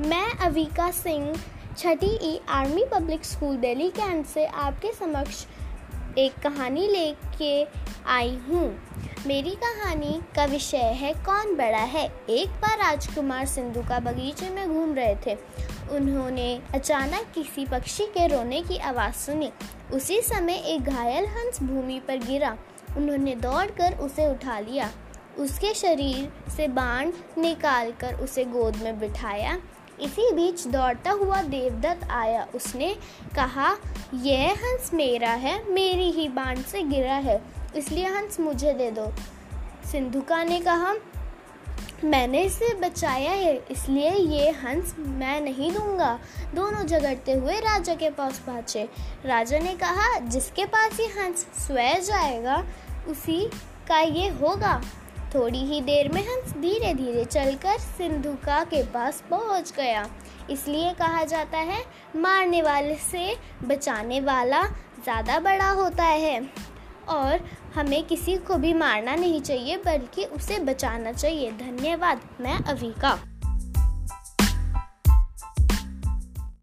मैं अविका सिंह, छठी E Army Public School Delhi cantt से आपके समक्ष एक कहानी लेके आई हूँ। मेरी कहानी का विषय है, कौन बड़ा है? एक बार राजकुमार सिंधु का बगीचे में घूम रहे थे। उन्होंने अचानक किसी पक्षी के रोने की आवाज़ सुनी। उसी समय एक घायल हंस भूमि पर गिरा। उन्होंने दौड़कर उसे उठा लिया। उसके शरीर से बाण निकालकर उसे गोद में बिठाया। इसी बीच दौड़ता हुआ देवदत्त आया। उसने कहा, यह हंस मेरा है, मेरी ही बाण से गिरा है, इसलिए हंस मुझे दे दो। सिंधुका ने कहा, मैंने इसे बचाया है, इसलिए ये हंस मैं नहीं दूँगा। दोनों झगड़ते हुए राजा के पास पहुँचे। राजा ने कहा, जिसके पास ये हंस स्वयं जाएगा, उसी का ये होगा। थोड़ी ही देर में हंस धीरे धीरे चलकर सिंधुका के पास पहुँच गया। इसलिए कहा जाता है, मारने वाले से बचाने वाला ज़्यादा बड़ा होता है। और हमें किसी को भी मारना नहीं चाहिए, बल्कि उसे बचाना चाहिए। धन्यवाद, मैं अविका